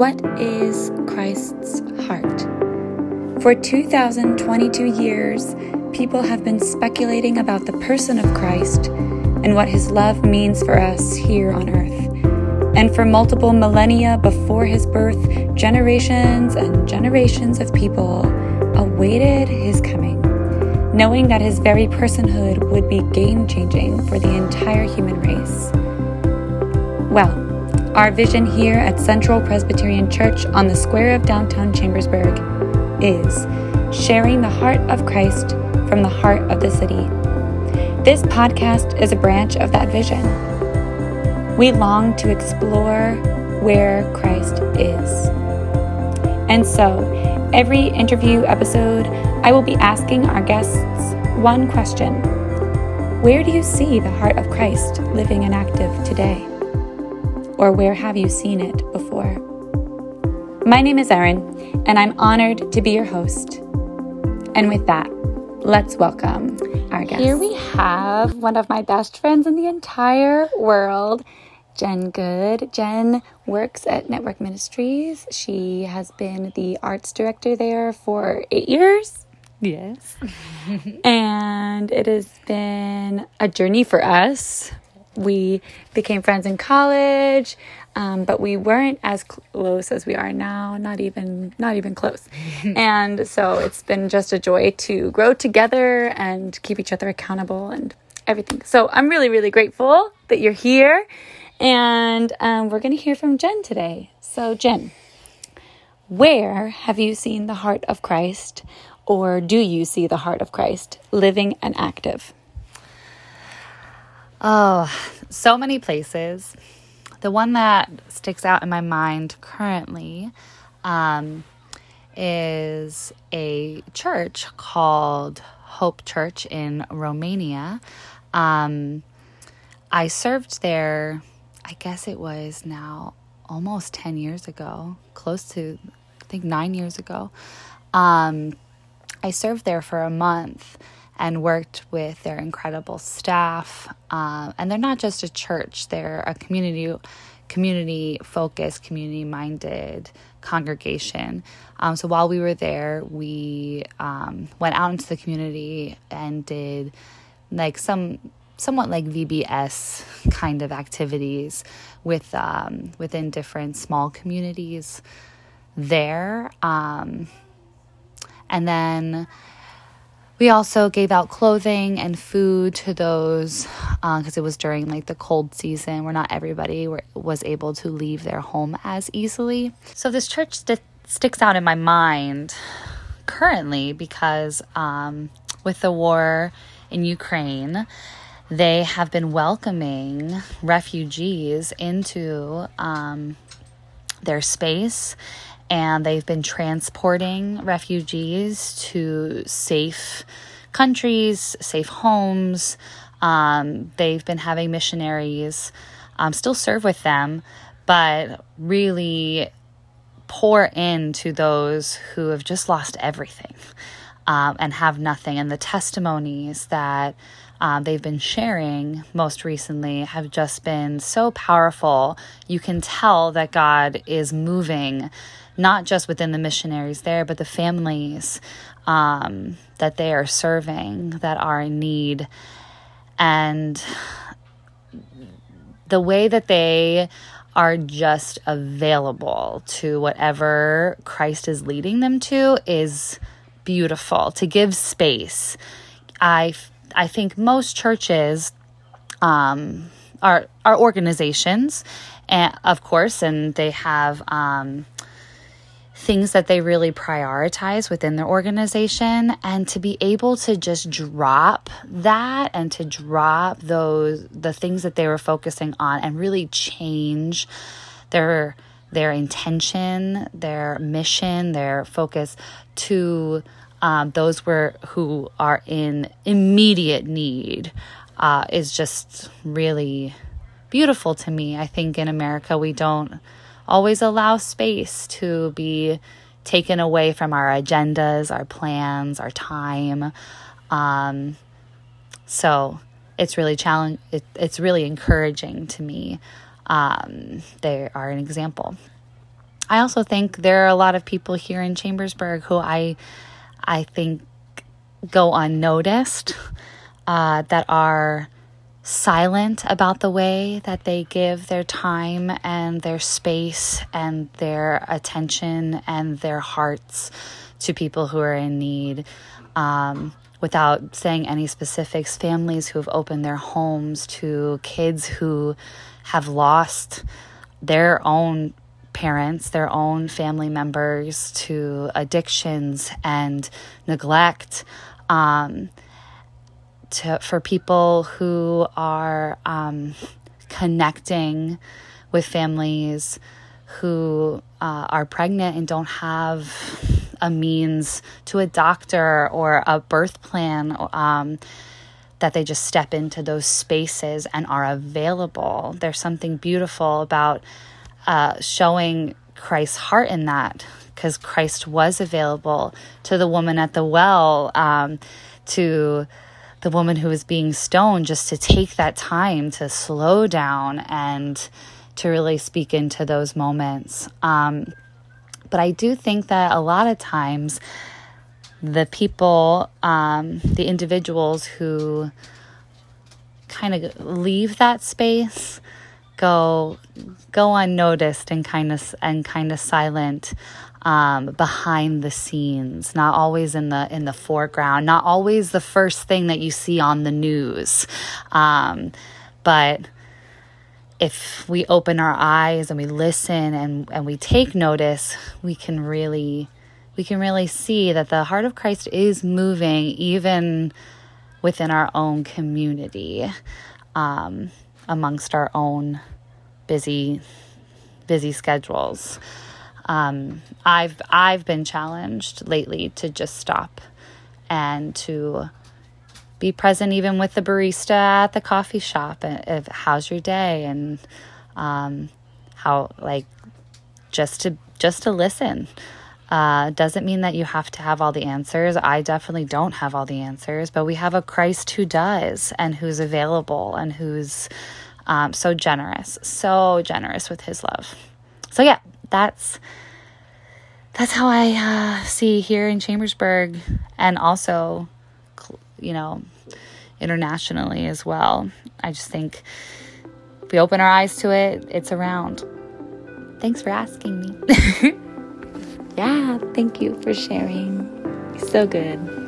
What is Christ's heart? For 2022 years, people have been speculating about the person of Christ and what his love means for us here on earth. And for multiple millennia before his birth, generations and generations of people awaited his coming, knowing that his very personhood would be game changing for the entire human race. Well, our vision here at Central Presbyterian Church on the square of downtown Chambersburg is sharing the heart of Christ from the heart of the city. This podcast is a branch of that vision. We long to explore where Christ is. And so, every interview episode, I will be asking our guests one question Where do you see the heart of Christ living and active today? Or where have you seen it before? My name is Erin, and I'm honored to be your host. And with that, let's welcome our guest. Here we have one of my best friends in the entire world, Jen Good. Jen works at Network Ministries. She has been the arts director there for eight years. Yes. and it has been a journey for us. We became friends in college. Um, but we weren't as close as we are now not even not even close. And so it's been just a joy to grow together and keep each other accountable and everything. So i'm really really grateful that you're here. And um, we're going to hear from jen today. So jen where have you seen the heart of christ or do you see the heart of christ living and active oh so many places the one that sticks out in my mind currently um, is a church called Hope Church in Romania. Um, I served there, I guess it was now almost 10 years ago, close to, I think, nine years ago. Um, I served there for a month and worked with their incredible staff. Um, and they're not just a church; they're a community, community focused, community minded congregation. Um, so while we were there, we um, went out into the community and did like some somewhat like VBS kind of activities with um, within different small communities there. Um, and then we also gave out clothing and food to those because uh, it was during like the cold season where not everybody were, was able to leave their home as easily. So this church st- sticks out in my mind currently because um, with the war in Ukraine, they have been welcoming refugees into um, their space and they've been transporting refugees to safe countries, safe homes. Um, they've been having missionaries um, still serve with them, but really pour into those who have just lost everything um, and have nothing. And the testimonies that um, they've been sharing most recently have just been so powerful. You can tell that God is moving not just within the missionaries there, but the families um, that they are serving that are in need. And the way that they are just available to whatever Christ is leading them to is beautiful to give space. I I think most churches um, are are organizations, and of course, and they have um, things that they really prioritize within their organization. And to be able to just drop that and to drop those the things that they were focusing on and really change their their intention their mission their focus to um, those were who are in immediate need uh, is just really beautiful to me i think in america we don't always allow space to be taken away from our agendas, our plans, our time. Um, so it's really challenge. It, it's really encouraging to me. Um, they are an example. I also think there are a lot of people here in Chambersburg who I I think go unnoticed uh, that are silent about the way that they give their time and their space and their attention and their hearts to people who are in need. Um, without saying any specifics, families who have opened their homes to kids who have lost their own parents, their own family members to addictions and neglect. Um, to, for people who are um, connecting with families who uh, are pregnant and don't have a means to a doctor or a birth plan, um, that they just step into those spaces and are available. There's something beautiful about uh, showing Christ's heart in that because Christ was available to the woman at the well, um, to the woman who was being stoned just to take that time to slow down and to really speak into those moments. Um, but I do think that a lot of times the people, um, the individuals who kind of leave that space go go unnoticed and kind of and kind of silent um, behind the scenes, not always in the in the foreground, not always the first thing that you see on the news, um, but if we open our eyes and we listen and, and we take notice, we can really we can really see that the heart of Christ is moving even within our own community, um, amongst our own busy busy schedules. Um, I've I've been challenged lately to just stop and to be present even with the barista at the coffee shop of how's your day and um, how like just to just to listen uh, doesn't mean that you have to have all the answers. I definitely don't have all the answers, but we have a Christ who does and who's available and who's um, so generous, so generous with his love. So, yeah, that's that's how I uh, see here in Chambersburg and also, you know, internationally as well. I just think if we open our eyes to it, it's around. Thanks for asking me. yeah, thank you for sharing. So good.